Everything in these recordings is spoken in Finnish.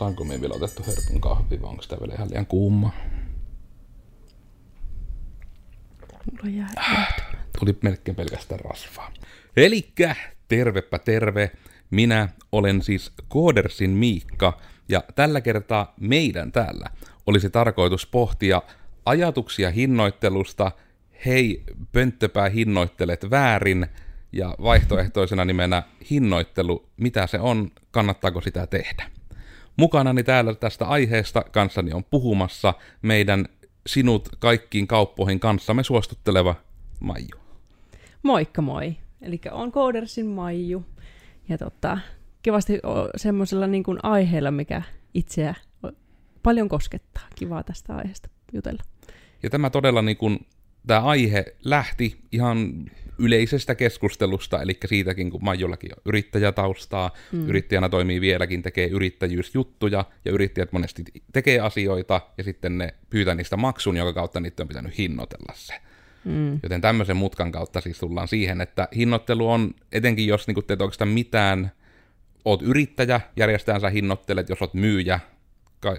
Saanko me vielä otettu hörpyn kahvi, vai onko sitä vielä ihan liian kuuma? Mulla jää Tuli melkein pelkästään rasvaa. Elikkä, tervepä terve. Minä olen siis Koodersin Miikka, ja tällä kertaa meidän täällä olisi tarkoitus pohtia ajatuksia hinnoittelusta, hei, pönttöpää hinnoittelet väärin, ja vaihtoehtoisena nimenä hinnoittelu, mitä se on, kannattaako sitä tehdä. Mukanani täällä tästä aiheesta kanssani on puhumassa meidän sinut kaikkiin kauppoihin kanssamme suostutteleva Maiju. Moikka moi. Eli on Koodersin Maiju. Ja tota, kivasti semmoisella niin kuin aiheella, mikä itseä paljon koskettaa. Kivaa tästä aiheesta jutella. Ja tämä todella niin kuin, tämä aihe lähti ihan yleisestä keskustelusta, eli siitäkin, kun Maijollakin on yrittäjätaustaa, mm. yrittäjänä toimii vieläkin, tekee yrittäjyysjuttuja, ja yrittäjät monesti tekee asioita, ja sitten ne pyytää niistä maksun, jonka kautta niitä on pitänyt hinnoitella se. Mm. Joten tämmöisen mutkan kautta siis tullaan siihen, että hinnoittelu on, etenkin jos niin teet oikeastaan mitään, oot yrittäjä, järjestäänsä hinnoittelet, jos oot myyjä,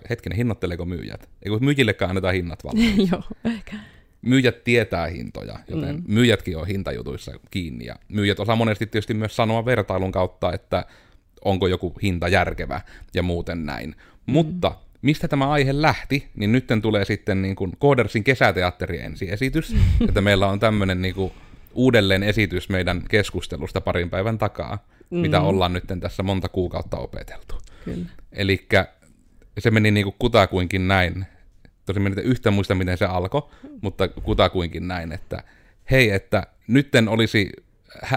hetkinen, hinnoitteleeko myyjät? Eikö myyjillekään annetaan hinnat valmiiksi? Joo, ehkä myyjät tietää hintoja, joten mm. myyjätkin on hintajutuissa kiinni. Ja myyjät osaa monesti tietysti myös sanoa vertailun kautta, että onko joku hinta järkevä ja muuten näin. Mm. Mutta mistä tämä aihe lähti, niin nyt tulee sitten niin kuin Koodersin kesäteatteri ensiesitys, että meillä on tämmöinen niin kuin uudelleen esitys meidän keskustelusta parin päivän takaa, mm. mitä ollaan nyt tässä monta kuukautta opeteltu. Eli se meni niin kuin kutakuinkin näin, Tosin en yhtä muista, miten se alkoi, mutta kutakuinkin näin, että hei, että nytten olisi,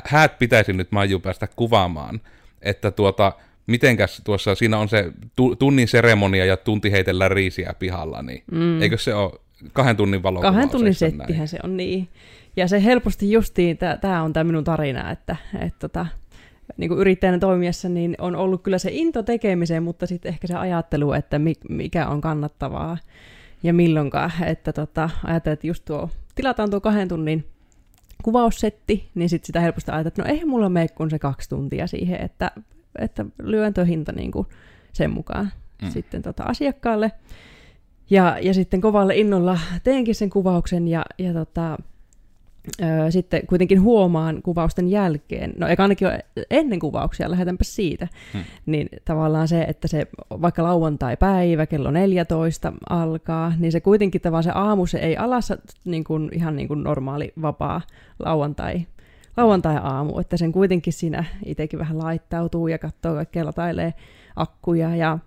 häät pitäisi nyt Maiju päästä kuvaamaan, että tuota, mitenkäs tuossa, siinä on se tunnin seremonia ja tunti heitellä riisiä pihalla, niin mm. eikö se ole kahden tunnin valokuvaus? Kahden tunnin settihän näin. se on niin. Ja se helposti justiin, tämä on tämä minun tarina, että et tota, niin kuin yrittäjänä toimiessa, niin on ollut kyllä se into tekemiseen, mutta sitten ehkä se ajattelu, että mikä on kannattavaa ja milloinkaan. Että tota, ajattelin, että just tuo, tilataan tuo kahden tunnin kuvaussetti, niin sitten sitä helposti ajatellaan, että no eihän mulla mene kuin se kaksi tuntia siihen, että, että lyön tuo hinta niin kuin sen mukaan mm. sitten tota asiakkaalle. Ja, ja sitten kovalle innolla teenkin sen kuvauksen ja, ja tota, sitten kuitenkin huomaan kuvausten jälkeen, no eikä ainakin ennen kuvauksia, lähdetänpä siitä, hmm. niin tavallaan se, että se vaikka lauantai-päivä kello 14 alkaa, niin se kuitenkin tavallaan se aamu, se ei alassa niin kuin, ihan niin kuin normaali vapaa lauantai, lauantai-aamu, että sen kuitenkin siinä itsekin vähän laittautuu ja katsoo kaikkea latailee akkuja ja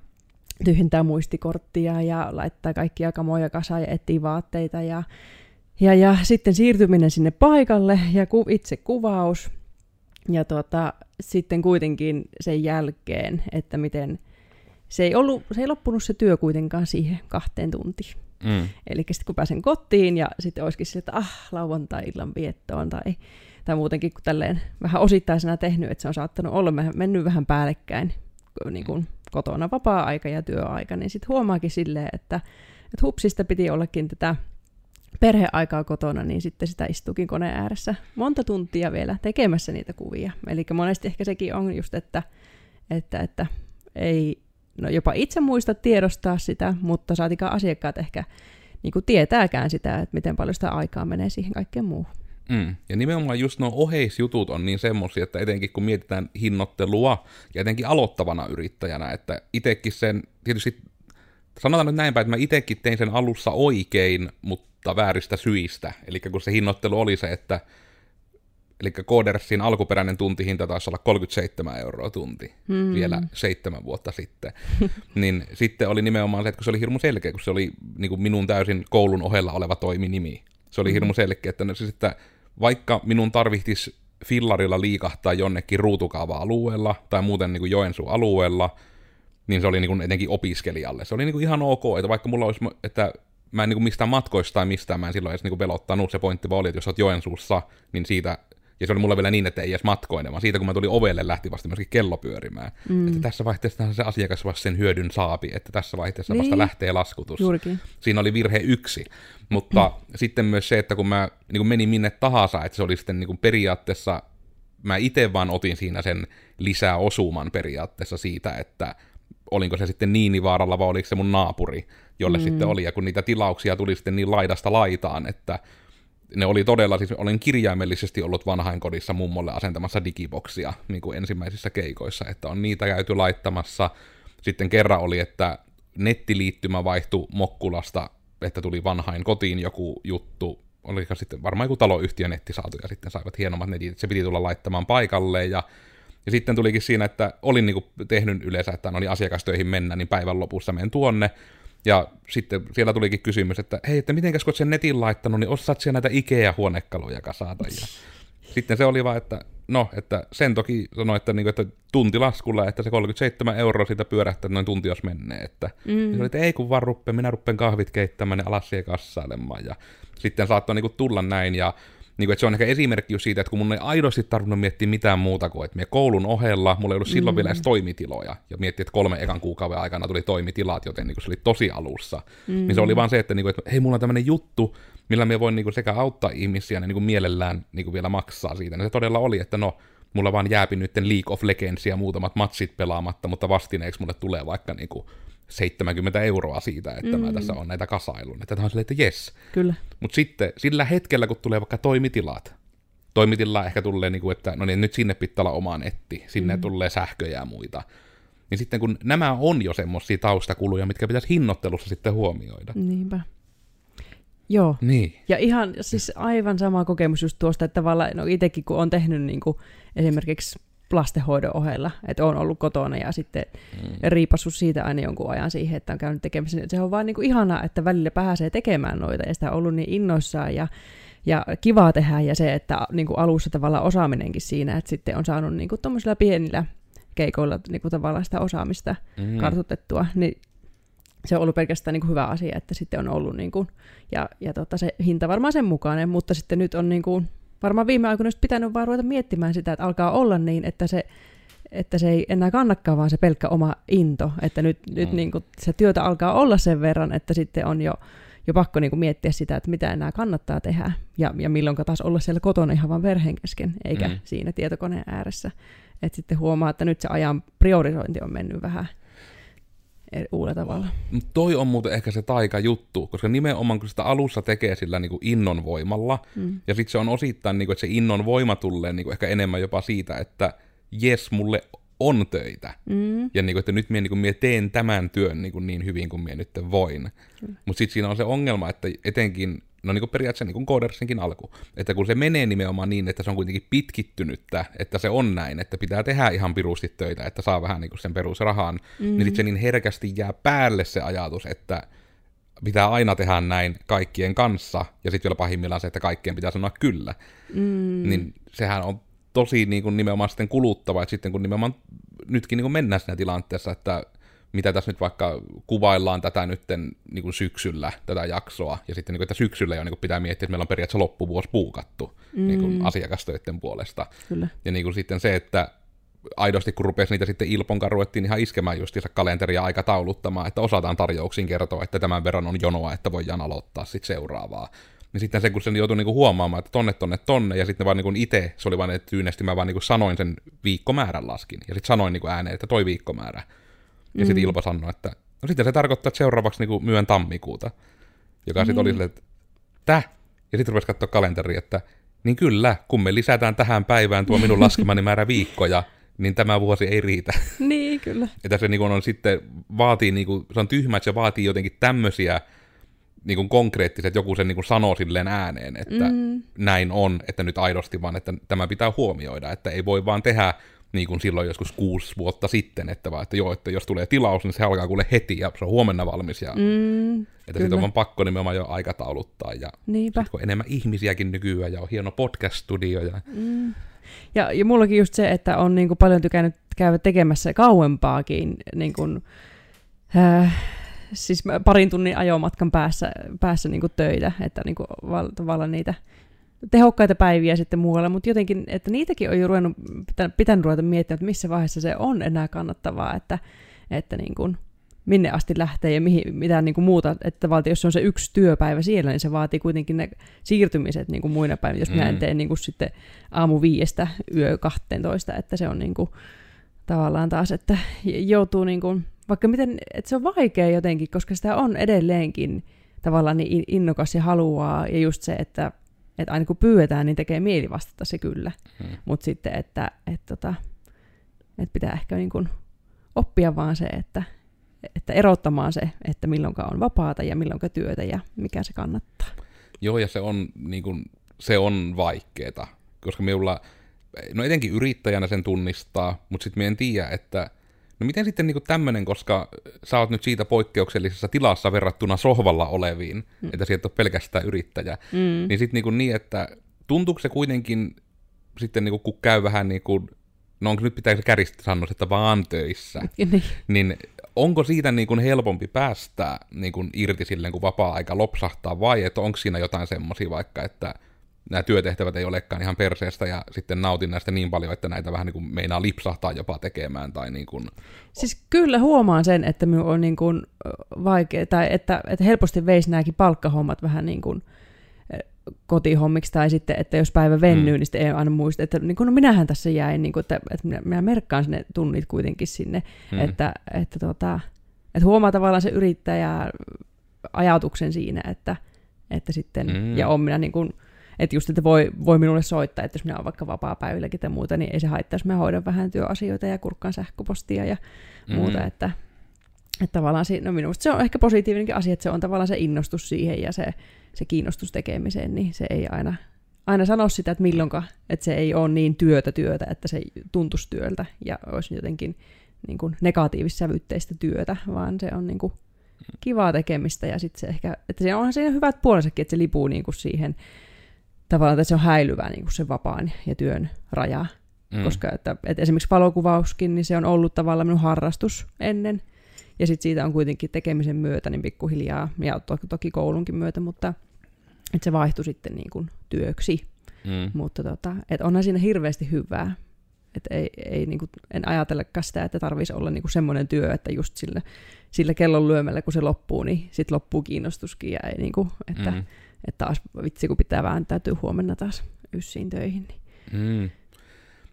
tyhjentää muistikorttia ja laittaa kaikkia kamoja kasaan ja etsii vaatteita ja ja, ja sitten siirtyminen sinne paikalle ja ku, itse kuvaus. Ja tota, sitten kuitenkin sen jälkeen, että miten se ei, ollut, se ei loppunut se työ kuitenkaan siihen kahteen tuntiin. Mm. Eli sitten kun pääsen kotiin ja sitten olisikin sille, että ah, lauantai-illan viettoon tai, tai muutenkin kun tälleen vähän osittaisena tehnyt, että se on saattanut olla mennyt vähän päällekkäin niin kuin kotona vapaa-aika ja työaika, niin sitten huomaakin silleen, että, että hupsista piti ollakin tätä perheaikaa kotona, niin sitten sitä istuukin koneen ääressä monta tuntia vielä tekemässä niitä kuvia. Eli monesti ehkä sekin on just, että, että, että ei no jopa itse muista tiedostaa sitä, mutta saatikaan asiakkaat ehkä niin kuin tietääkään sitä, että miten paljon sitä aikaa menee siihen kaikkeen muuhun. Mm. Ja nimenomaan just nuo oheisjutut on niin semmoisia, että etenkin kun mietitään hinnoittelua, ja etenkin aloittavana yrittäjänä, että itsekin sen, tietysti sanotaan nyt näinpä, että mä itsekin tein sen alussa oikein, mutta vääristä syistä. Eli kun se hinnoittelu oli se, että Eli Codersin alkuperäinen tuntihinta taisi olla 37 euroa tunti mm. vielä seitsemän vuotta sitten. niin sitten oli nimenomaan se, että kun se oli hirmu selkeä, kun se oli niin kuin minun täysin koulun ohella oleva toiminimi. Se oli mm. hirmu selkeä, että, siis, että vaikka minun tarvitsisi fillarilla liikahtaa jonnekin ruutukaava-alueella tai muuten niin kuin Joensuun alueella, niin se oli niin kuin etenkin opiskelijalle. Se oli niin kuin ihan ok, että vaikka mulla olisi, että mä en niin kuin mistään matkoista tai mistään, mä en silloin edes niin kuin velottanut. Se pointti vaan oli, että jos olet Joensuussa, niin siitä, ja se oli mulle vielä niin, että ei edes matkoinen, vaan siitä kun mä tulin ovelle lähti vasta myöskin kello pyörimään. Mm. Että tässä vaiheessa se asiakas vasta sen hyödyn saapi, että tässä vaiheessa niin. vasta lähtee laskutus. Juurikin. Siinä oli virhe yksi. Mutta mm. sitten myös se, että kun mä niin kuin menin minne tahansa, että se oli sitten niin kuin periaatteessa, mä itse vaan otin siinä sen lisäosuman periaatteessa siitä, että olinko se sitten Niinivaaralla vai oliko se mun naapuri, jolle mm. sitten oli, ja kun niitä tilauksia tuli sitten niin laidasta laitaan, että ne oli todella, siis olen kirjaimellisesti ollut vanhainkodissa mummolle asentamassa digiboksia niin kuin ensimmäisissä keikoissa, että on niitä käyty laittamassa. Sitten kerran oli, että nettiliittymä vaihtui Mokkulasta, että tuli vanhain kotiin joku juttu, oliko sitten varmaan joku taloyhtiö nettisaatu, ja sitten saivat hienommat netit, se piti tulla laittamaan paikalle, ja ja sitten tulikin siinä, että olin niin kuin tehnyt yleensä, että oli asiakastöihin mennä, niin päivän lopussa menen tuonne, ja sitten siellä tulikin kysymys, että hei, että miten kun sen netin laittanut, niin osaat siellä näitä Ikea-huonekaluja kasata. Ja sitten se oli vaan, että no, että sen toki sanoi, että, niin että tuntilaskulla, että se 37 euroa siitä pyörähtää noin tunti, jos menee. Että, mm. se oli, että ei kun vaan ruppe, minä ruppen kahvit keittämään ja alas siihen kassailemaan. Ja sitten saattoi niin kuin, tulla näin, ja niin kuin, että se on ehkä esimerkki just siitä, että kun mun ei aidosti tarvinnut miettiä mitään muuta kuin, että me koulun ohella, mulla ei ollut silloin mm. vielä edes toimitiloja, ja miettii, että kolme ekan kuukauden aikana tuli toimitilat, joten niin kuin se oli tosi alussa. Mm. Niin se oli vaan se, että, niin kuin, että hei, mulla on tämmöinen juttu, millä me voin niin kuin, sekä auttaa ihmisiä, niin kuin mielellään niin kuin vielä maksaa siitä. Ja se todella oli, että no, mulla vaan jääpi nyt League of Legendsia muutamat matsit pelaamatta, mutta vastineeksi mulle tulee vaikka niin kuin 70 euroa siitä, että mm. mä tässä on näitä kasailun. Että tämä on silleen, että jes. Kyllä. Mutta sitten sillä hetkellä, kun tulee vaikka toimitilat, toimitilla ehkä tulee, niin kuin, että no niin, nyt sinne pitää olla oma netti, sinne mm. tulee sähköjä ja muita. Niin sitten kun nämä on jo semmoisia taustakuluja, mitkä pitäisi hinnoittelussa sitten huomioida. Niinpä. Joo. Niin. Ja ihan siis aivan sama kokemus just tuosta, että tavallaan, no itsekin kun on tehnyt niin kuin esimerkiksi lastenhoidon ohella, että on ollut kotona ja sitten mm. riipassu siitä aina jonkun ajan siihen, että on käynyt tekemässä. Se on vaan niin kuin ihanaa, että välillä pääsee tekemään noita ja sitä on ollut niin innoissaan ja, ja kivaa tehdä ja se, että niin kuin alussa tavallaan osaaminenkin siinä, että sitten on saanut niin kuin pienillä keikoilla niin kuin tavallaan sitä osaamista mm. kartutettua, niin se on ollut pelkästään niin kuin hyvä asia, että sitten on ollut, niin kuin, ja, ja tota, se hinta varmaan sen mukainen, mutta sitten nyt on niin kuin, varmaan viime aikoina olisi pitänyt vaan ruveta miettimään sitä, että alkaa olla niin, että se, että se ei enää kannakaan vaan se pelkkä oma into, että nyt, mm. nyt niin kuin se työtä alkaa olla sen verran, että sitten on jo, jo pakko niin kuin miettiä sitä, että mitä enää kannattaa tehdä ja, ja milloin taas olla siellä kotona ihan vaan verheen kesken, eikä mm. siinä tietokoneen ääressä. Että sitten huomaa, että nyt se ajan priorisointi on mennyt vähän uudella tavalla. Toi on muuten ehkä se taika juttu, koska nimenomaan kun sitä alussa tekee sillä niin kuin innon voimalla, mm. ja sitten se on osittain, niin kuin, että se innon voima tulee niin kuin ehkä enemmän jopa siitä, että jes, mulle on töitä. Mm. Ja niin kuin, että nyt minä, niin kuin, minä teen tämän työn niin, kuin niin hyvin kuin minä nyt voin. Mm. Mutta sitten siinä on se ongelma, että etenkin no niin kuin periaatteessa niin kuin Codersinkin alku, että kun se menee nimenomaan niin, että se on kuitenkin pitkittynyttä, että se on näin, että pitää tehdä ihan pirusti töitä, että saa vähän niin kuin sen perusrahan, mm-hmm. niin sitten se niin herkästi jää päälle se ajatus, että pitää aina tehdä näin kaikkien kanssa, ja sitten vielä pahimmillaan se, että kaikkien pitää sanoa kyllä. Mm. Niin sehän on tosi niin kuin nimenomaan sitten kuluttava, että sitten kun nimenomaan nytkin niin kuin mennään siinä tilanteessa, että mitä tässä nyt vaikka kuvaillaan tätä nytten niin kuin syksyllä, tätä jaksoa, ja sitten niin kuin, että syksyllä jo niin kuin pitää miettiä, että meillä on periaatteessa loppuvuosi puukattu mm. niin kuin asiakastöiden puolesta. Kyllä. Ja niin kuin sitten se, että aidosti kun rupesi niitä sitten Ilponkaan ruvettiin ihan iskemään justiinsa kalenteria aikatauluttamaan, että osataan tarjouksiin kertoa, että tämän verran on jonoa, että voidaan aloittaa sitten seuraavaa. Niin sitten se, kun sen joutui niinku huomaamaan, että tonne, tonne, tonne, ja sitten vaan niinku itse, se oli vaan, että tyynesti mä vaan niinku sanoin sen viikkomäärän laskin, ja sitten sanoin niinku ääneen, että toi viikkomäärä. Ja mm. sitten Ilpo sanoi, että no sitten se tarkoittaa, että seuraavaksi niin myön tammikuuta. Joka mm. sitten oli silleen, että täh? Ja sitten rupesi katsoa kalenteri, että niin kyllä, kun me lisätään tähän päivään tuo minun laskemani määrä viikkoja, niin tämä vuosi ei riitä. Niin, kyllä. että se niin on sitten, vaatii, niin kuin, se on tyhmä, että se vaatii jotenkin tämmöisiä niin kuin konkreettiset, joku sen niin kuin sanoo silleen ääneen, että mm. näin on, että nyt aidosti vaan, että tämä pitää huomioida, että ei voi vaan tehdä niin kuin silloin joskus kuusi vuotta sitten, että vaan, että joo, että jos tulee tilaus, niin se alkaa kuule heti ja se on huomenna valmis. Ja, mm, että sitten on vaan pakko nimenomaan jo aikatauluttaa. Ja Niinpä. Sit, kun enemmän ihmisiäkin nykyään ja on hieno podcast-studio. Ja, mm. ja, ja mullakin just se, että on niin kuin paljon tykännyt käydä tekemässä kauempaakin niin kuin, äh, siis parin tunnin ajomatkan päässä, päässä niin töitä, että niin kuin, tavallaan niitä tehokkaita päiviä sitten muualla, mutta jotenkin, että niitäkin on jo ruvennut, pitänyt ruveta miettimään, että missä vaiheessa se on enää kannattavaa, että, että niin kuin, minne asti lähtee ja mihin, mitä niin kuin muuta, että vaatii, jos se on se yksi työpäivä siellä, niin se vaatii kuitenkin ne siirtymiset niin kuin muina päivinä, jos mm. minä en tee niin kuin sitten aamu viiestä yö 12, että se on niin kuin, tavallaan taas, että joutuu niin kuin vaikka miten, että se on vaikea jotenkin, koska sitä on edelleenkin tavallaan niin innokas ja haluaa, ja just se, että, että aina kun pyydetään, niin tekee mieli vastata se kyllä. Hmm. Mutta sitten, että, että, tota, että pitää ehkä niin kuin oppia vaan se, että, että erottamaan se, että milloin on vapaata ja milloin työtä ja mikä se kannattaa. Joo, ja se on, niin kuin, se on vaikeeta, koska minulla, no etenkin yrittäjänä sen tunnistaa, mutta sitten en tiedä, että no miten sitten niin tämmöinen, koska sä oot nyt siitä poikkeuksellisessa tilassa verrattuna sohvalla oleviin, mm. että sieltä on pelkästään yrittäjä, mm. niin sitten niin, niin, että tuntuuko se kuitenkin sitten niin kuin, kun käy vähän niin kuin, no onko nyt pitääkö kärjistä sanoa, että vaan töissä, niin, niin onko siitä niin kuin helpompi päästä niin kuin irti silleen, kun vapaa-aika lopsahtaa, vai että onko siinä jotain semmoisia vaikka, että nämä työtehtävät ei olekaan ihan perseestä ja sitten nautin näistä niin paljon, että näitä vähän niin kuin meinaa lipsahtaa jopa tekemään. Tai niin kuin... Siis kyllä huomaan sen, että minun on niin kuin vaikea, tai että, että helposti veisi nämäkin palkkahommat vähän niin kuin kotihommiksi, tai sitten, että jos päivä vennyy, mm. niin sitten ei aina muista, että niin kuin, no minähän tässä jäin, niin kuin, että, että minä, minä merkkaan sinne tunnit kuitenkin sinne, mm. että, että, tota, että huomaa tavallaan se yrittäjä ajatuksen siinä, että, että sitten, mm. ja on minä niin kuin, että just, että voi, voi minulle soittaa, että jos minä olen vaikka vapaa-päivilläkin tai muuta, niin ei se haittaa, jos mä hoidan vähän työasioita ja kurkkaan sähköpostia ja mm. muuta, että, että tavallaan si- no minusta se on ehkä positiivinenkin asia, että se on tavallaan se innostus siihen ja se, se kiinnostus tekemiseen, niin se ei aina, aina sano sitä, että milloinka, että se ei ole niin työtä työtä, että se tuntuisi työltä ja olisi jotenkin niin kuin negatiivissävytteistä työtä, vaan se on niin kuin kivaa tekemistä ja sitten se ehkä, että se onhan siinä hyvät puolensakin, että se lipuu niin kuin siihen tavallaan, että se on häilyvä niin kuin se vapaan ja työn raja. Mm. Koska että, että esimerkiksi valokuvauskin, niin se on ollut tavallaan minun harrastus ennen. Ja sitten siitä on kuitenkin tekemisen myötä niin pikkuhiljaa, ja to- toki koulunkin myötä, mutta että se vaihtui sitten niin kuin työksi. Mm. Mutta tota, että onhan siinä hirveästi hyvää. Että ei, ei niin kuin, en ajatellekaan sitä, että tarvitsisi olla niin kuin semmoinen työ, että just sillä, sillä kellon lyömällä, kun se loppuu, niin sitten loppuu kiinnostuskin. Ja ei, niin kuin, että, mm että taas vitsi, kun pitää vääntäytyä huomenna taas yssiin töihin. Niin. Mm.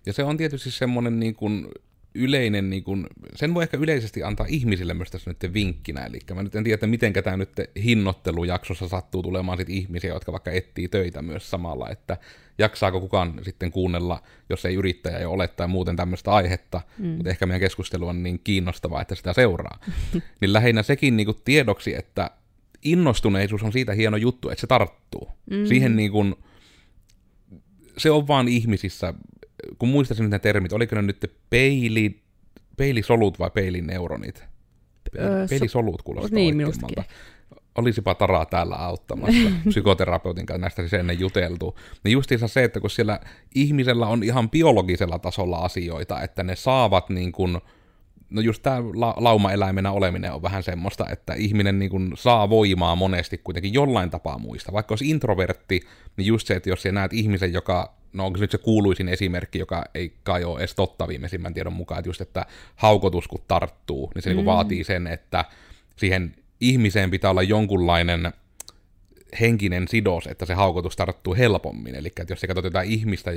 Ja se on tietysti semmoinen niin kuin yleinen, niin kuin, sen voi ehkä yleisesti antaa ihmisille myös tässä nyt vinkkinä, eli mä nyt en tiedä, että miten tämä nyt hinnoittelujaksossa sattuu tulemaan sit ihmisiä, jotka vaikka etsii töitä myös samalla, että jaksaako kukaan sitten kuunnella, jos ei yrittäjä jo ole tai muuten tämmöistä aihetta, mm. mutta ehkä meidän keskustelu on niin kiinnostavaa, että sitä seuraa. niin lähinnä sekin niin kuin tiedoksi, että innostuneisuus on siitä hieno juttu, että se tarttuu. Mm. Siihen niin kuin, se on vaan ihmisissä, kun muistaisin ne termit, oliko ne nyt peili, peilisolut vai peilineuronit? Öö, Peilisolut kuulostaa niin, oikeammalta. Olisipa Taraa täällä auttamassa psykoterapeutin kanssa näistä siis ennen juteltu. Niin justiinsa se, että kun siellä ihmisellä on ihan biologisella tasolla asioita, että ne saavat niin kuin, no just tämä la- laumaeläimenä oleminen on vähän semmoista, että ihminen niin kuin saa voimaa monesti kuitenkin jollain tapaa muista. Vaikka olisi introvertti, niin just se, että jos sä näet ihmisen, joka, no onko se nyt se kuuluisin esimerkki, joka ei kai ole edes totta viimeisimmän tiedon mukaan, että just, että haukotus kun tarttuu, niin se mm. niin vaatii sen, että siihen ihmiseen pitää olla jonkunlainen henkinen sidos, että se haukotus tarttuu helpommin. Eli että jos sä katsot jotain ihmistä,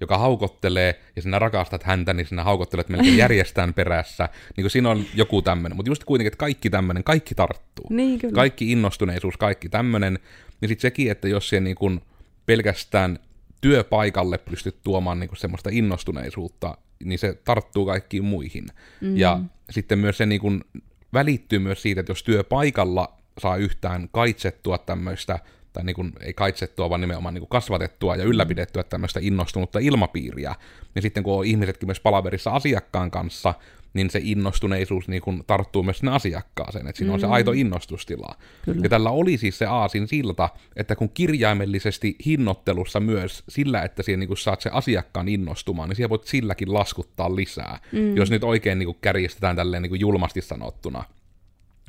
joka haukottelee, ja sinä rakastat häntä, niin sinä haukottelet melkein järjestään perässä. Niin kuin siinä on joku tämmöinen. Mutta just kuitenkin, että kaikki tämmöinen, kaikki tarttuu. Niin, kyllä. Kaikki innostuneisuus, kaikki tämmöinen. Niin sitten sekin, että jos se niin kuin pelkästään työpaikalle pystyt tuomaan niin kuin semmoista innostuneisuutta, niin se tarttuu kaikkiin muihin. Mm. Ja sitten myös se niin kuin välittyy myös siitä, että jos työpaikalla saa yhtään kaitsettua tämmöistä, tai niin kuin, ei kaitsettua, vaan nimenomaan niin kuin kasvatettua ja ylläpidettyä tämmöistä innostunutta ilmapiiriä. Ja sitten kun on ihmisetkin myös palaverissa asiakkaan kanssa, niin se innostuneisuus niin kuin tarttuu myös sinne asiakkaaseen, että siinä mm. on se mm. aito innostustila. Kyllä. Ja tällä oli siis se aasin silta, että kun kirjaimellisesti hinnoittelussa myös sillä, että siihen niin kuin saat se asiakkaan innostumaan, niin siellä voit silläkin laskuttaa lisää, mm. jos nyt oikein niin kuin kärjistetään tälleen niin kuin julmasti sanottuna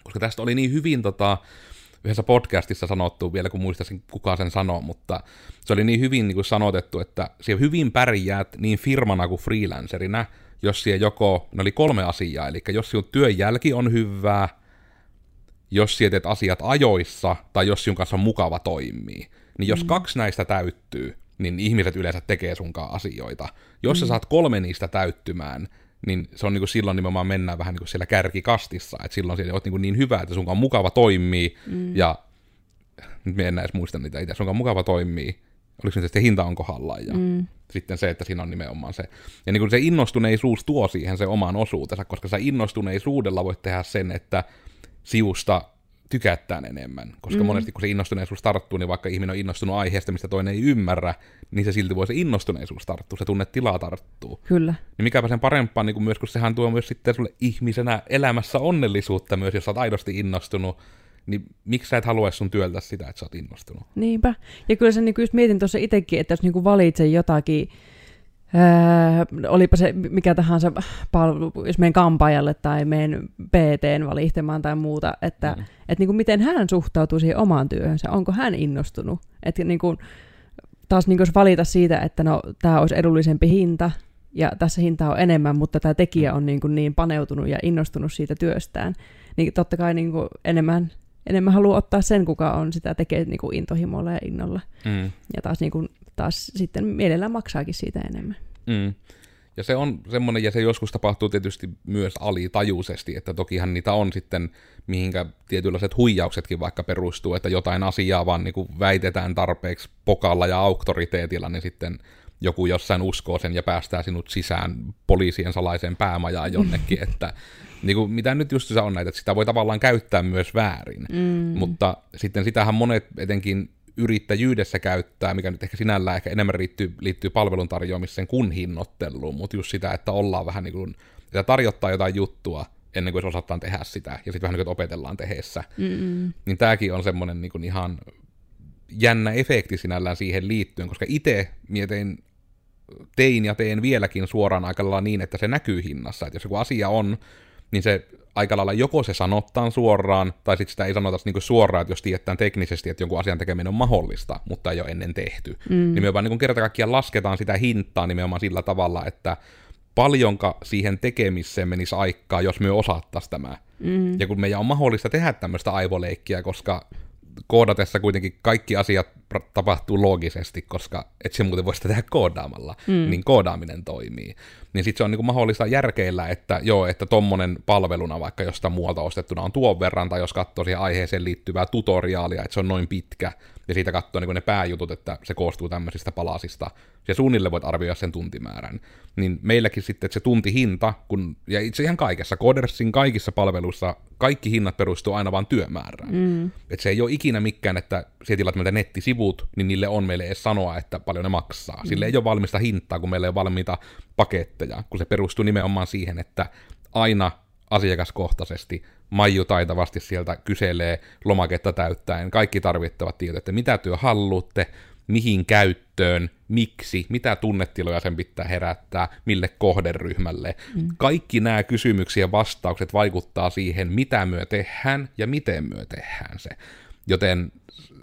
koska tästä oli niin hyvin tota, yhdessä podcastissa sanottu, vielä kun muistaisin kuka sen sanoo, mutta se oli niin hyvin niin kuin sanotettu, että siellä hyvin pärjäät niin firmana kuin freelancerina, jos siellä joko, ne oli kolme asiaa, eli jos sinun työn jälki on hyvää, jos siellä teet asiat ajoissa, tai jos sinun kanssa on mukava toimii. Niin jos mm. kaksi näistä täyttyy, niin ihmiset yleensä tekee sunkaan asioita. Jos mm. sä saat kolme niistä täyttymään, niin se on niin kuin silloin nimenomaan mennään vähän niin kuin siellä kärkikastissa, että silloin siellä oot niin, kuin niin hyvä, että sun on mukava toimii, mm. ja nyt me en edes muista niitä itse, sun on mukava toimii, oliko se sitten hinta on kohdallaan, ja mm. sitten se, että siinä on nimenomaan se. Ja niin kuin se innostuneisuus tuo siihen se oman osuutensa, koska sä innostuneisuudella voit tehdä sen, että siusta tykättään enemmän. Koska mm. monesti kun se innostuneisuus tarttuu, niin vaikka ihminen on innostunut aiheesta, mistä toinen ei ymmärrä, niin se silti voi se innostuneisuus tarttua, se tunnetila tarttuu. Kyllä. Niin mikäpä sen parempaa, niin kuin myös, kun sehän tuo myös sitten sulle ihmisenä elämässä onnellisuutta myös, jos sä oot aidosti innostunut, niin miksi sä et haluaisi sun työltä sitä, että sä oot innostunut? Niinpä. Ja kyllä sen niin just mietin tuossa itsekin, että jos niin valitsee jotakin, Öö, olipa se mikä tahansa palvelu, jos menen kampaajalle tai menen PTn valittamaan tai muuta, että mm. et niin kuin miten hän suhtautuu siihen omaan työhönsä, onko hän innostunut. Että niin kuin, taas niin kuin jos valita siitä, että no tämä olisi edullisempi hinta ja tässä hinta on enemmän, mutta tämä tekijä on niin, kuin niin paneutunut ja innostunut siitä työstään, niin totta kai niin kuin enemmän enemmän haluaa ottaa sen, kuka on sitä tekee niin kuin intohimolla ja innolla. Mm. Ja taas, niin kuin, taas sitten mielellään maksaakin siitä enemmän. Mm. Ja se on semmoinen, ja se joskus tapahtuu tietysti myös alitajuisesti, että tokihan niitä on sitten, mihinkä tietynlaiset huijauksetkin vaikka perustuu, että jotain asiaa vaan niin kuin väitetään tarpeeksi pokalla ja auktoriteetilla, niin sitten joku jossain uskoo sen ja päästää sinut sisään poliisien salaiseen päämajaan jonnekin, että niin kuin, mitä nyt just se on näitä, että sitä voi tavallaan käyttää myös väärin, mm. mutta sitten sitähän monet etenkin yrittäjyydessä käyttää, mikä nyt ehkä sinällään ehkä enemmän liittyy, liittyy palvelun tarjoamiseen kuin hinnoitteluun, mutta just sitä, että ollaan vähän niin kuin, että tarjottaa jotain juttua ennen kuin se osataan tehdä sitä, ja sitten vähän niin kuin opetellaan tehdessä. Mm-mm. Niin tämäkin on semmoinen niin kuin ihan jännä efekti sinällään siihen liittyen, koska itse mietin, tein ja teen vieläkin suoraan aika lailla niin, että se näkyy hinnassa, että jos joku asia on, niin se aika lailla joko se sanottaan suoraan, tai sitten sitä ei sanota niin suoraan, että jos tiedetään teknisesti, että jonkun asian tekeminen on mahdollista, mutta ei ole ennen tehty. Mm. Niin me vaan niin kerta kaikkiaan lasketaan sitä hintaa nimenomaan sillä tavalla, että paljonka siihen tekemiseen menisi aikaa, jos me osattaisiin tämä. Mm. Ja kun meidän on mahdollista tehdä tämmöistä aivoleikkiä, koska koodatessa kuitenkin kaikki asiat tapahtuu loogisesti, koska et se muuten voi sitä tehdä koodaamalla, mm. niin koodaaminen toimii. Niin sitten se on niinku mahdollista järkeillä, että joo, että tommonen palveluna vaikka jostain muualta ostettuna on tuon verran, tai jos katsoo siihen aiheeseen liittyvää tutoriaalia, että se on noin pitkä, ja siitä katsoo niin ne pääjutut, että se koostuu tämmöisistä palasista, ja suunnille voit arvioida sen tuntimäärän. Niin meilläkin sitten, että se tuntihinta, kun, ja itse ihan kaikessa, Codersin kaikissa palveluissa, kaikki hinnat perustuu aina vain työmäärään. Mm. Että se ei ole ikinä mikään, että sieltä tilat meiltä nettisivut, niin niille on meille edes sanoa, että paljon ne maksaa. Mm. Sille ei ole valmista hintaa, kun meillä ei ole valmiita paketteja, kun se perustuu nimenomaan siihen, että aina asiakaskohtaisesti Maiju taitavasti sieltä kyselee lomaketta täyttäen kaikki tarvittavat tiedot, että mitä työ haluatte, mihin käyttöön, miksi, mitä tunnetiloja sen pitää herättää, mille kohderyhmälle. Mm. Kaikki nämä kysymyksiä vastaukset vaikuttaa siihen, mitä myö tehdään ja miten myö tehdään se. Joten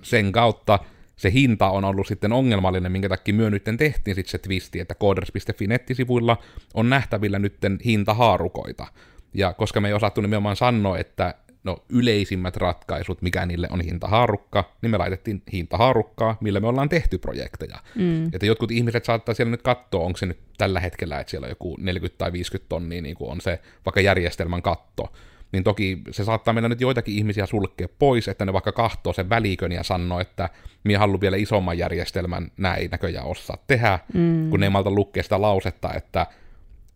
sen kautta se hinta on ollut sitten ongelmallinen, minkä takia myö nyt tehtiin sitten se twisti, että coders.fi nettisivuilla on nähtävillä nytten hintahaarukoita. Ja koska me ei osattu nimenomaan sanoa, että no, yleisimmät ratkaisut, mikä niille on hintahaarukka, niin me laitettiin hintahaarukkaa, millä me ollaan tehty projekteja. Mm. Että jotkut ihmiset saattaa siellä nyt katsoa, onko se nyt tällä hetkellä, että siellä on joku 40 tai 50 tonnia, niin kuin on se vaikka järjestelmän katto. Niin toki se saattaa mennä nyt joitakin ihmisiä sulkea pois, että ne vaikka kahtoo sen välikön ja sanoo, että minä haluan vielä isomman järjestelmän, näin näköjään osaa tehdä, mm. kun ne ei malta lukea sitä lausetta, että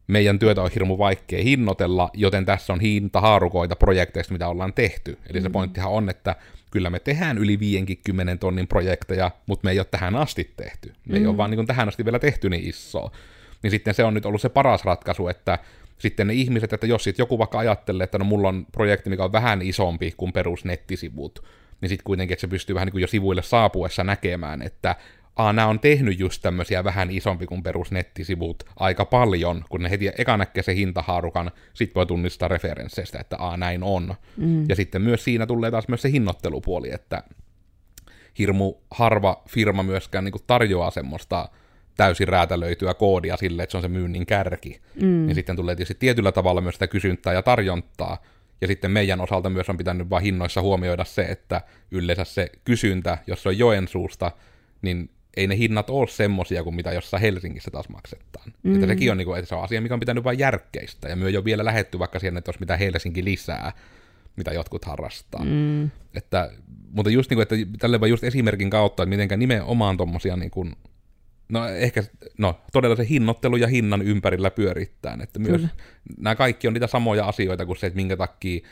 meidän työtä on hirmu vaikea hinnoitella, joten tässä on hintahaarukoita projekteista, mitä ollaan tehty. Eli se mm. pointtihan on, että kyllä me tehdään yli 50 tonnin projekteja, mutta me ei ole tähän asti tehty. Me mm. ei ole mm. vaan niin tähän asti vielä tehty niin isoa. Niin sitten se on nyt ollut se paras ratkaisu, että sitten ne ihmiset, että jos sitten joku vaikka ajattelee, että no mulla on projekti, mikä on vähän isompi kuin perusnettisivut, niin sitten kuitenkin, että se pystyy vähän niin kuin jo sivuille saapuessa näkemään, että aa, nämä on tehnyt just tämmöisiä vähän isompi kuin perusnettisivut aika paljon, kun ne heti eka näkee se hintahaarukan, sit voi tunnistaa referensseistä, että aa, näin on. Mm. Ja sitten myös siinä tulee taas myös se hinnoittelupuoli, että hirmu harva firma myöskään niin tarjoaa semmoista täysin räätälöityä koodia sille, että se on se myynnin kärki. Mm. Niin sitten tulee tietysti tietyllä tavalla myös sitä kysyntää ja tarjontaa, ja sitten meidän osalta myös on pitänyt vain hinnoissa huomioida se, että yleensä se kysyntä, jos se on Joensuusta, niin ei ne hinnat ole semmosia kuin mitä jossain Helsingissä taas maksetaan. Mm. Että sekin on, niin kuin, että se on asia, mikä on pitänyt vain järkkeistä, ja myö jo vielä lähetty vaikka siihen, että olisi mitä Helsinki lisää, mitä jotkut harrastaa. Mm. Että, mutta just niin kuin, että tälle vaan just esimerkin kautta, että mitenkä nimenomaan tommosia niin kuin, no ehkä, no todella se hinnoittelu ja hinnan ympärillä pyörittää, että myös Kyllä. nämä kaikki on niitä samoja asioita kuin se, että minkä takia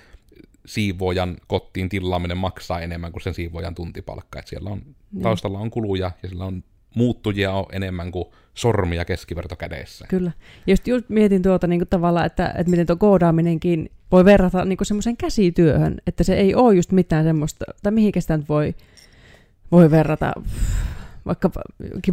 siivojan kotiin tilaaminen maksaa enemmän kuin sen siivojan tuntipalkka, että siellä on, niin. taustalla on kuluja ja sillä on muuttujia on enemmän kuin sormia keskiverto kädessä. Kyllä. Just, just mietin tuota niin kuin tavallaan, että, että miten tuo koodaaminenkin voi verrata niin semmoisen käsityöhön, että se ei ole just mitään semmoista, tai mihinkä sitä voi, voi verrata vaikka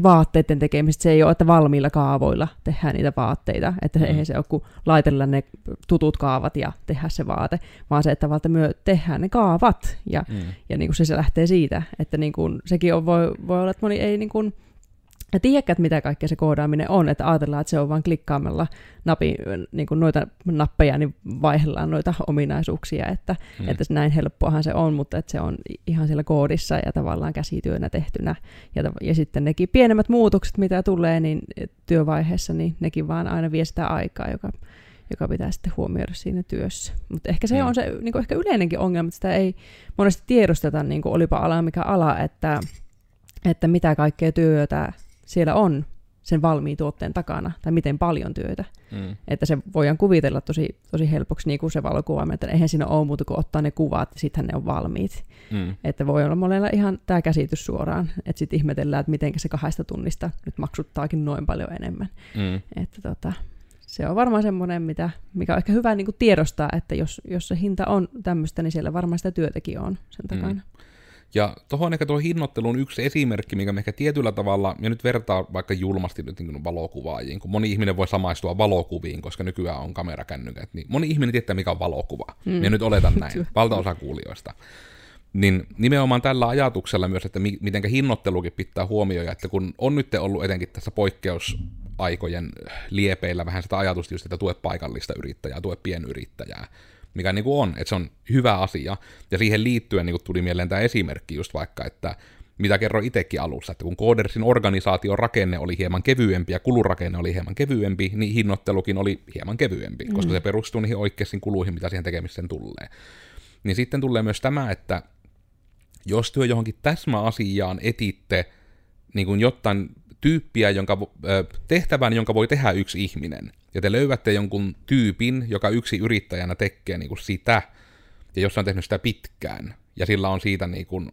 vaatteiden tekemistä, se ei ole, että valmiilla kaavoilla tehdään niitä vaatteita, että mm. eihän se ole kuin laitella ne tutut kaavat ja tehdä se vaate, vaan se, että valta myö tehdään ne kaavat, ja, mm. ja niin kuin se, se lähtee siitä, että niin kuin, sekin on, voi, voi olla, että moni ei niin kuin, ja tiedäkään, mitä kaikkea se koodaaminen on, että ajatellaan, että se on vain klikkaamalla napi, niin kuin noita nappeja, niin vaihdellaan noita ominaisuuksia, että, hmm. että näin helppoahan se on, mutta että se on ihan siellä koodissa ja tavallaan käsityönä tehtynä. Ja, ja sitten nekin pienemmät muutokset, mitä tulee niin työvaiheessa, niin nekin vaan aina vie sitä aikaa, joka, joka pitää sitten huomioida siinä työssä. Mutta ehkä se hmm. on se niin kuin ehkä yleinenkin ongelma, että sitä ei monesti tiedosteta, niin kuin olipa ala mikä ala, että, että mitä kaikkea työtä siellä on sen valmiin tuotteen takana, tai miten paljon työtä. Mm. Että se voidaan kuvitella tosi, tosi helpoksi, niin kuin se valokuva, että eihän siinä ole muuta kuin ottaa ne kuvat, ja sittenhän ne on valmiit. Mm. Että voi olla monella ihan tämä käsitys suoraan, että sitten ihmetellään, että miten se kahdesta tunnista nyt maksuttaakin noin paljon enemmän. Mm. Että tota, se on varmaan semmoinen, mitä, mikä on ehkä hyvä niin kuin tiedostaa, että jos, jos se hinta on tämmöistä, niin siellä varmaan sitä työtäkin on sen takana. Mm. Ja tuohon ehkä tuo hinnoittelun yksi esimerkki, mikä me ehkä tietyllä tavalla, ja nyt vertaa vaikka julmasti nyt niin valokuvaajiin, kun moni ihminen voi samaistua valokuviin, koska nykyään on kamerakännykät, niin moni ihminen tietää, mikä on valokuva. Mm. Ja nyt oletan näin, valtaosa kuulijoista. Niin nimenomaan tällä ajatuksella myös, että mi- miten hinnoittelukin pitää huomioida, että kun on nyt ollut etenkin tässä poikkeusaikojen liepeillä vähän sitä ajatusta just, että tue paikallista yrittäjää, tue pienyrittäjää, mikä niin kuin on, että se on hyvä asia. Ja siihen liittyen niin kuin tuli mieleen tämä esimerkki just vaikka, että mitä kerroin itsekin alussa, että kun Codersin organisaation rakenne oli hieman kevyempi ja kulurakenne oli hieman kevyempi, niin hinnoittelukin oli hieman kevyempi, mm. koska se perustuu niihin oikeisiin kuluihin, mitä siihen tekemiseen tulee. Niin sitten tulee myös tämä, että jos työ johonkin täsmäasiaan etitte niin kuin jotain tyyppiä, jonka, tehtävän, jonka voi tehdä yksi ihminen, ja te löydätte jonkun tyypin, joka yksi yrittäjänä tekee niin kuin sitä, ja jos on tehnyt sitä pitkään, ja sillä on siitä niin kuin,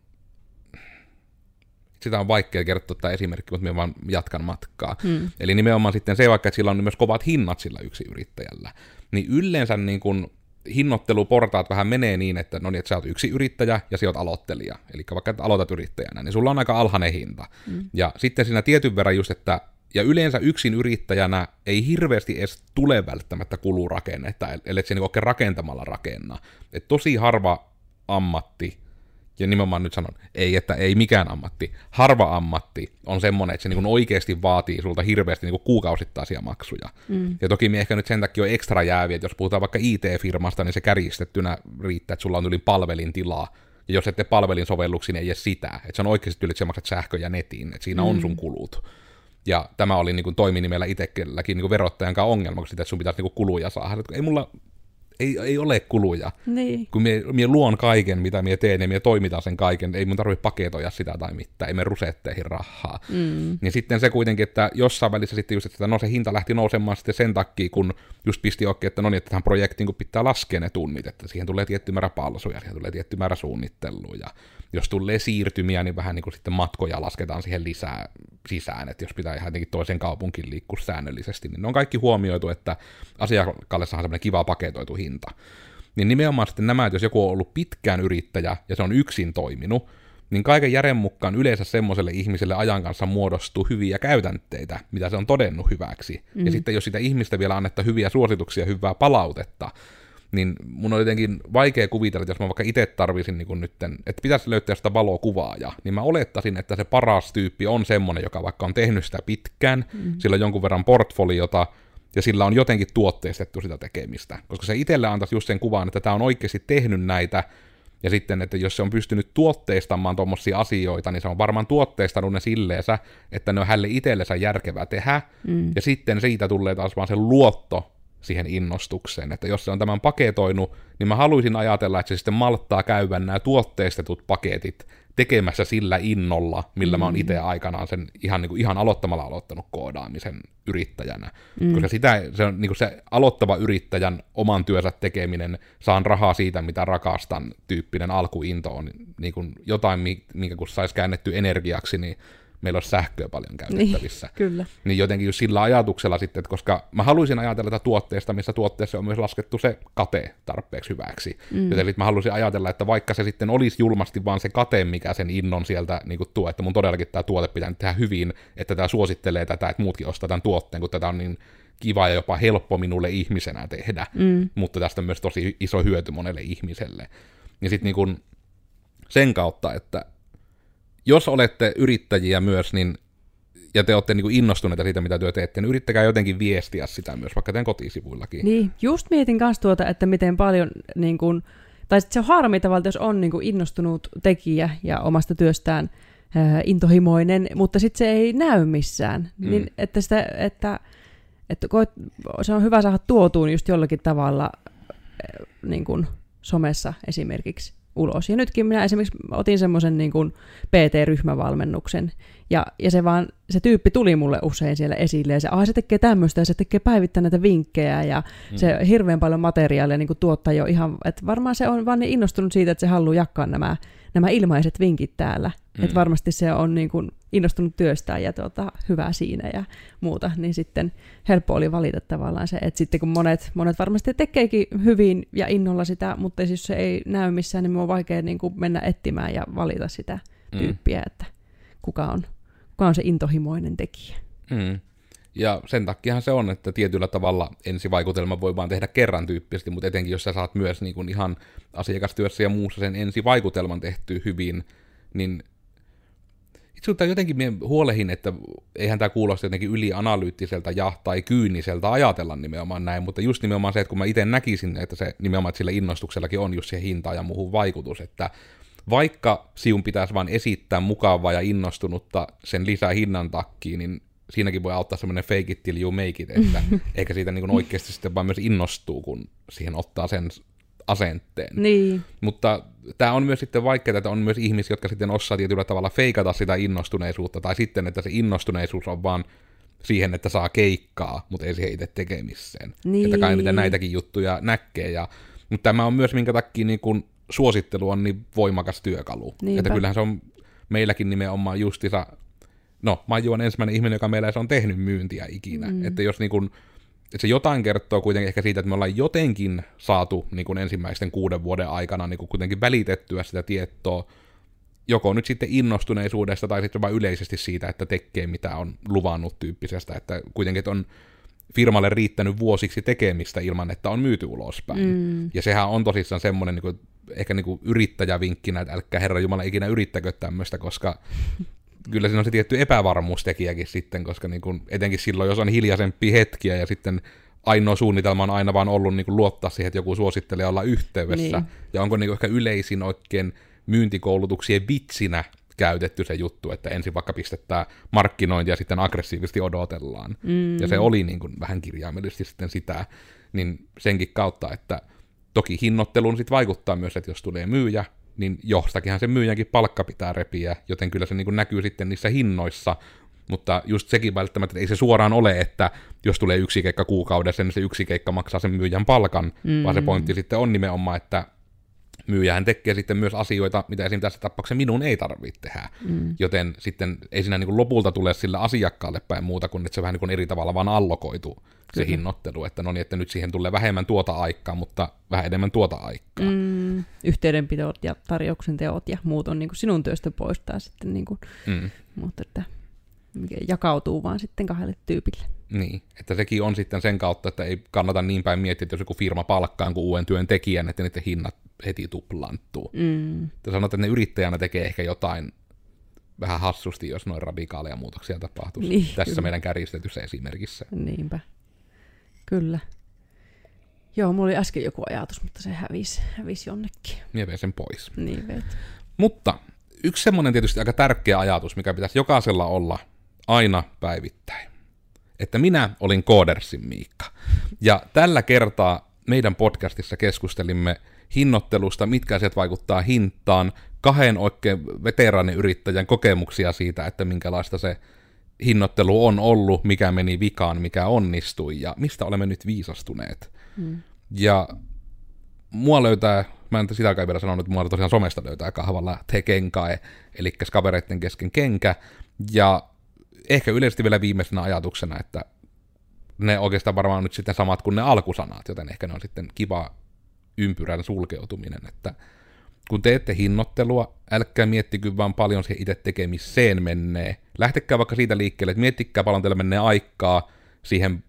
sitä on vaikea kertoa tämä esimerkki, mutta minä vaan jatkan matkaa. Hmm. Eli nimenomaan sitten se, vaikka että sillä on myös kovat hinnat sillä yksi yrittäjällä, niin yleensä niin kuin hinnoitteluportaat vähän menee niin, että no niin, että sä oot yksi yrittäjä ja sä oot aloittelija. Eli vaikka että aloitat yrittäjänä, niin sulla on aika alhainen hinta. Mm. Ja sitten siinä tietyn verran just, että ja yleensä yksin yrittäjänä ei hirveästi edes tule välttämättä kulurakennetta, ellei se niin oikein rakentamalla rakenna. Et tosi harva ammatti, ja nimenomaan nyt sanon, ei, että ei mikään ammatti, harva ammatti on semmoinen, että se niin oikeasti vaatii sulta hirveästi niin kuukausittaisia maksuja. Mm. Ja toki me ehkä nyt sen takia on ekstra jääviä, että jos puhutaan vaikka IT-firmasta, niin se kärjistettynä riittää, että sulla on yli palvelin tilaa, ja jos ette palvelin sovelluksiin, niin ei edes sitä. Että se on oikeasti yli, että maksat sähkö ja netin, että siinä mm. on sun kulut. Ja tämä oli niin kuin toiminimellä itselläkin niin verottajan kanssa ongelma, kun sitä, että sun pitäisi niin kuin kuluja saada. Ei mulla ei, ei ole kuluja. Niin. Kun mie, mie luon kaiken, mitä mie teen, ja mie toimitan sen kaiken, ei mun tarvitse paketoja sitä tai mitään, ei me rusetteihin rahaa. Mm. Niin sitten se kuitenkin, että jossain välissä sitten just, että no se hinta lähti nousemaan sitten sen takia, kun just pisti oikein, että no niin, että tähän projektiin kun pitää laskea ne tunnit, että siihen tulee tietty määrä palsuja, siihen tulee tietty määrä suunnittelua, ja jos tulee siirtymiä, niin vähän niin kuin sitten matkoja lasketaan siihen lisää sisään, että jos pitää ihan jotenkin toisen kaupunkin liikkua säännöllisesti, niin ne on kaikki huomioitu, että asiakkaalle saa semmoinen kiva paketoitu hinta. Niin nimenomaan sitten nämä, että jos joku on ollut pitkään yrittäjä ja se on yksin toiminut, niin kaiken järjen mukaan yleensä semmoiselle ihmiselle ajan kanssa muodostuu hyviä käytänteitä, mitä se on todennut hyväksi. Mm. Ja sitten jos sitä ihmistä vielä annetta hyviä suosituksia, hyvää palautetta, niin mun on jotenkin vaikea kuvitella, että jos mä vaikka itse tarvisin niin nytten, että pitäisi löytää sitä valokuvaajaa, niin mä olettaisin, että se paras tyyppi on semmonen, joka vaikka on tehnyt sitä pitkään, mm. sillä on jonkun verran portfoliota, ja sillä on jotenkin tuotteistettu sitä tekemistä. Koska se itselle antaisi just sen kuvan, että tämä on oikeasti tehnyt näitä, Ja sitten, että jos se on pystynyt tuotteistamaan tuommoisia asioita, niin se on varmaan tuotteistanut ne silleensä, että ne on hälle itsellensä järkevää tehdä. Mm. Ja sitten siitä tulee taas vaan se luotto siihen innostukseen. Että jos se on tämän paketoinut, niin mä haluaisin ajatella, että se sitten malttaa käydä nämä tuotteistetut paketit tekemässä sillä innolla, millä mm. mä oon itse aikanaan sen ihan, niin kuin, ihan aloittamalla aloittanut koodaamisen yrittäjänä. Mm. Koska sitä, se on niin kuin se aloittava yrittäjän oman työnsä tekeminen, saan rahaa siitä, mitä rakastan, tyyppinen alkuinto on niin kuin jotain, minkä kun saisi käännetty energiaksi, niin meillä olisi sähköä paljon käytettävissä. Niin, kyllä. Niin jotenkin just sillä ajatuksella sitten, että koska mä haluaisin ajatella tätä tuotteesta, missä tuotteessa on myös laskettu se kate tarpeeksi hyväksi. Mm. Joten mä haluaisin ajatella, että vaikka se sitten olisi julmasti vaan se kate, mikä sen innon sieltä niin kuin tuo, että mun todellakin tämä tuote pitää tehdä hyvin, että tämä suosittelee tätä, että muutkin ostaa tämän tuotteen, kun tätä on niin kiva ja jopa helppo minulle ihmisenä tehdä, mm. mutta tästä on myös tosi iso hyöty monelle ihmiselle. Ja sitten niin sen kautta, että jos olette yrittäjiä myös, niin ja te olette niin innostuneita siitä, mitä työ teette, niin yrittäkää jotenkin viestiä sitä myös, vaikka teidän kotisivuillakin. Niin, just mietin kanssa tuota, että miten paljon, niin kuin, tai se on harmi tavallaan, jos on niin kuin innostunut tekijä ja omasta työstään äh, intohimoinen, mutta sitten se ei näy missään. Mm. Niin, että, sitä, että, että koet, se on hyvä saada tuotuun just jollakin tavalla äh, niin kuin somessa esimerkiksi ulos. Ja nytkin minä esimerkiksi otin semmoisen niin kuin PT-ryhmävalmennuksen, ja, ja se vaan, se tyyppi tuli mulle usein siellä esille, ja se, ah, se tekee tämmöistä, ja se tekee päivittäin näitä vinkkejä, ja mm. se hirveän paljon materiaalia niin kuin tuottaa jo ihan, että varmaan se on vaan niin innostunut siitä, että se haluaa jakaa nämä nämä ilmaiset vinkit täällä. Mm. Että varmasti se on niin kuin innostunut työstään ja tuota, hyvä siinä ja muuta, niin sitten helppo oli valita tavallaan se, että sitten kun monet, monet varmasti tekeekin hyvin ja innolla sitä, mutta siis jos se ei näy missään, niin on vaikea niin kuin mennä etsimään ja valita sitä mm. tyyppiä, että kuka on, kuka on se intohimoinen tekijä. Mm. Ja sen takiahan se on, että tietyllä tavalla ensivaikutelma voi vaan tehdä kerran tyyppisesti, mutta etenkin jos sä saat myös niin kuin ihan asiakastyössä ja muussa sen ensivaikutelman tehty hyvin, niin itse jotenkin minä huolehin, että eihän tämä kuulosta jotenkin ylianalyyttiseltä ja tai kyyniseltä ajatella nimenomaan näin, mutta just nimenomaan se, että kun mä itse näkisin, että se nimenomaan että sillä innostuksellakin on just se hinta ja muuhun vaikutus, että vaikka siun pitäisi vain esittää mukavaa ja innostunutta sen lisää hinnan takkiin, niin siinäkin voi auttaa semmoinen fake it till you make it, että eikä siitä niin oikeasti sitten vaan myös innostuu, kun siihen ottaa sen asenteen. Niin. Mutta tämä on myös sitten vaikeaa, että on myös ihmisiä, jotka sitten osaa tietyllä tavalla feikata sitä innostuneisuutta, tai sitten, että se innostuneisuus on vaan siihen, että saa keikkaa, mutta ei siihen itse tekemiseen. Niin. Että kai mitä näitäkin juttuja näkee. Ja, mutta tämä on myös minkä takia niin kun suosittelu on niin voimakas työkalu. Niinpä. Että kyllähän se on meilläkin nimenomaan justissa no, Maiju on ensimmäinen ihminen, joka meillä on tehnyt myyntiä ikinä. Mm. Että jos niin kun, että se jotain kertoo kuitenkin ehkä siitä, että me ollaan jotenkin saatu niin kun ensimmäisten kuuden vuoden aikana niin kun kuitenkin välitettyä sitä tietoa, joko nyt sitten innostuneisuudesta tai sitten vain yleisesti siitä, että tekee mitä on luvannut tyyppisestä, että kuitenkin että on firmalle riittänyt vuosiksi tekemistä ilman, että on myyty ulospäin. Mm. Ja sehän on tosissaan semmoinen niin kuin, ehkä niin kuin yrittäjävinkkinä, että älkää Herra Jumala ikinä yrittäkö tämmöistä, koska kyllä siinä on se tietty epävarmuustekijäkin sitten, koska niin kuin, etenkin silloin, jos on hiljaisempia hetkiä ja sitten ainoa suunnitelma on aina vaan ollut niin kuin luottaa siihen, että joku suosittelee olla yhteydessä. Niin. Ja onko niin kuin ehkä yleisin oikein myyntikoulutuksien vitsinä käytetty se juttu, että ensin vaikka pistetään markkinointi ja sitten aggressiivisesti odotellaan. Mm. Ja se oli niin kuin vähän kirjaimellisesti sitten sitä, niin senkin kautta, että toki hinnoitteluun sitten vaikuttaa myös, että jos tulee myyjä, niin jostakinhan se myyjänkin palkka pitää repiä, joten kyllä se niin kuin näkyy sitten niissä hinnoissa, mutta just sekin välttämättä, että ei se suoraan ole, että jos tulee yksi keikka kuukaudessa, niin se yksi keikka maksaa sen myyjän palkan, mm. vaan se pointti sitten on nimenomaan, että myyjähän tekee sitten myös asioita, mitä esimerkiksi tässä tapauksessa minun ei tarvitse tehdä. Mm. Joten sitten ei siinä niin kuin lopulta tule sille asiakkaalle päin muuta kuin, että se vähän niin kuin eri tavalla vaan allokoitu se Kyllä. hinnoittelu, että no niin, että nyt siihen tulee vähemmän tuota aikaa, mutta vähän enemmän tuota aikaa. Mm, yhteydenpidot ja tarjouksen teot ja muut on niin kuin sinun työstä poistaa sitten, niin kuin, mm. mutta että jakautuu vaan sitten kahdelle tyypille. Niin, että sekin on sitten sen kautta, että ei kannata niin päin miettiä, että jos joku firma palkkaa kuin uuden työntekijän, että niiden hinnat heti tuplantuu. Mm. Että sanotaan, että ne yrittäjänä tekee ehkä jotain vähän hassusti, jos noin radikaaleja muutoksia tapahtuisi niin, tässä kyllä. meidän kärjistetyssä esimerkissä. Niinpä. Kyllä. Joo, mulla oli äsken joku ajatus, mutta se hävisi, hävisi jonnekin. Mie vein sen pois. Niin veit. Mutta yksi semmoinen tietysti aika tärkeä ajatus, mikä pitäisi jokaisella olla aina päivittäin. Että minä olin Koodersin Miikka. Ja tällä kertaa meidän podcastissa keskustelimme hinnoittelusta, mitkä asiat vaikuttaa hintaan, kahden oikein veteraaniyrittäjän kokemuksia siitä, että minkälaista se hinnoittelu on ollut, mikä meni vikaan, mikä onnistui ja mistä olemme nyt viisastuneet. Mm. Ja mua löytää, mä en sitä kai vielä sanonut, että mua tosiaan somesta löytää kahvalla te kenkae, eli kavereiden kesken kenkä, ja ehkä yleisesti vielä viimeisenä ajatuksena, että ne oikeastaan varmaan nyt sitten samat kuin ne alkusanat, joten ehkä ne on sitten kiva ympyrän sulkeutuminen, että kun teette hinnoittelua, älkää miettikö vaan paljon siihen itse tekemiseen menee. Lähtekää vaikka siitä liikkeelle, että miettikää paljon teille menee aikaa siihen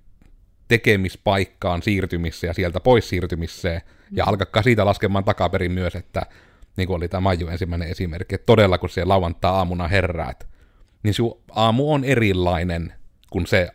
tekemispaikkaan siirtymiseen ja sieltä pois siirtymiseen, ja mm. alkakaa siitä laskemaan takaperin myös, että niin kuin oli tämä Maju ensimmäinen esimerkki, että todella kun siellä lauantaa aamuna herräät, niin sun aamu on erilainen kuin se,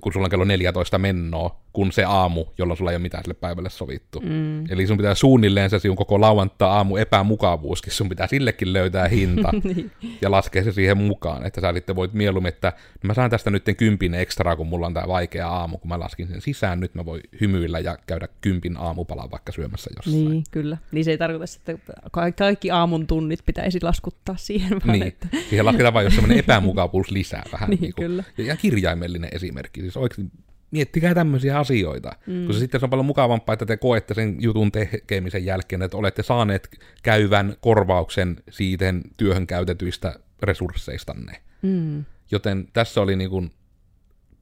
kun sulla on kello 14 mennoa, kuin se aamu, jolloin sulla ei ole mitään sille päivälle sovittu. Mm. Eli sun pitää suunnilleen se sinun koko lauantaa aamu epämukavuuskin, sun pitää sillekin löytää hinta niin. ja laskea se siihen mukaan, että sä sitten voit mieluummin, että mä saan tästä nyt kympin ekstra, kun mulla on tämä vaikea aamu, kun mä laskin sen sisään, nyt mä voin hymyillä ja käydä kympin aamupalaa vaikka syömässä jossain. Niin, kyllä. Niin se ei tarkoita, että kaikki aamun tunnit pitäisi laskuttaa siihen. Vaan niin, että... siihen lasketaan vain jos semmoinen epämukavuus lisää vähän. niin, niin kuin, kyllä. Ja kirjaimellinen esimerkki, siis oikeasti miettikää tämmöisiä asioita, mm. se sitten on paljon mukavampaa, että te koette sen jutun tekemisen jälkeen, että olette saaneet käyvän korvauksen siitä työhön käytetyistä resursseistanne. Mm. Joten tässä oli niin kuin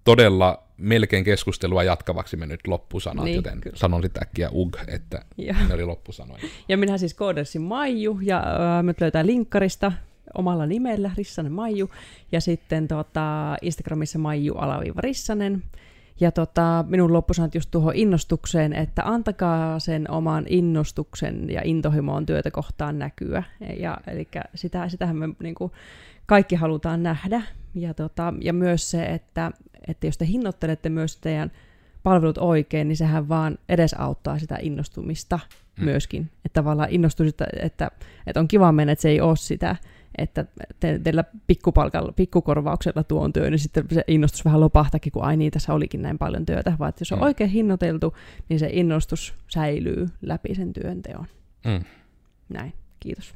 todella melkein keskustelua jatkavaksi mennyt loppusanat, niin, joten kyllä. sanon sitten äkkiä ug, että ja. ne oli loppusanoja. Ja minä siis koodersin Maiju, ja äh, me löytää linkkarista omalla nimellä, Rissanen Maiju, ja sitten tota, Instagramissa Maiju alaviiva Rissanen, ja tota, minun loppusanat just tuohon innostukseen, että antakaa sen oman innostuksen ja intohimoon työtä kohtaan näkyä. Ja, eli sitä, sitähän me niin kuin, kaikki halutaan nähdä. Ja, tota, ja myös se, että, että jos te hinnoittelette myös teidän palvelut oikein, niin sehän vaan edesauttaa sitä innostumista mm. myöskin. Että tavallaan innostuisi, että, että on kiva mennä, että se ei ole sitä että te, teillä pikkupalkalla, pikkukorvauksella tuon työ, niin sitten se innostus vähän lopahtakin, kun ai niin, tässä olikin näin paljon työtä, vaan että jos on mm. oikein hinnoiteltu, niin se innostus säilyy läpi sen työnteon. Mm. Näin, kiitos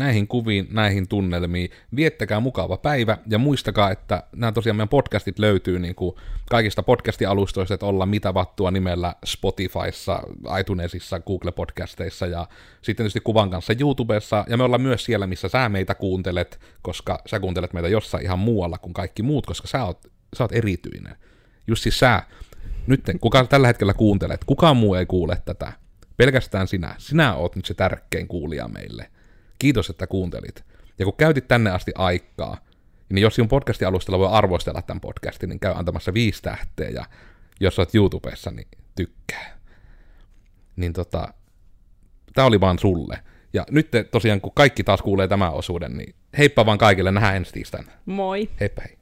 näihin kuviin, näihin tunnelmiin. Viettäkää mukava päivä ja muistakaa, että nämä tosiaan meidän podcastit löytyy niin kuin kaikista podcastialustoista, että olla mitä vattua nimellä Spotifyssa, iTunesissa, Google-podcasteissa ja sitten tietysti kuvan kanssa YouTubessa. Ja me ollaan myös siellä, missä sä meitä kuuntelet, koska sä kuuntelet meitä jossain ihan muualla kuin kaikki muut, koska sä oot, sä oot erityinen. Just siis sä, nyt kuka tällä hetkellä kuuntelet, kukaan muu ei kuule tätä. Pelkästään sinä. Sinä oot nyt se tärkein kuulija meille. Kiitos, että kuuntelit. Ja kun käytit tänne asti aikaa, niin jos sinun podcastin alustalla voi arvostella tämän podcastin, niin käy antamassa viisi tähteä, ja jos olet YouTubessa, niin tykkää. Niin tota, tämä oli vaan sulle. Ja nyt te, tosiaan, kun kaikki taas kuulee tämän osuuden, niin heippa vaan kaikille, nähdään ensi tiistaina. Moi. Heippa hei.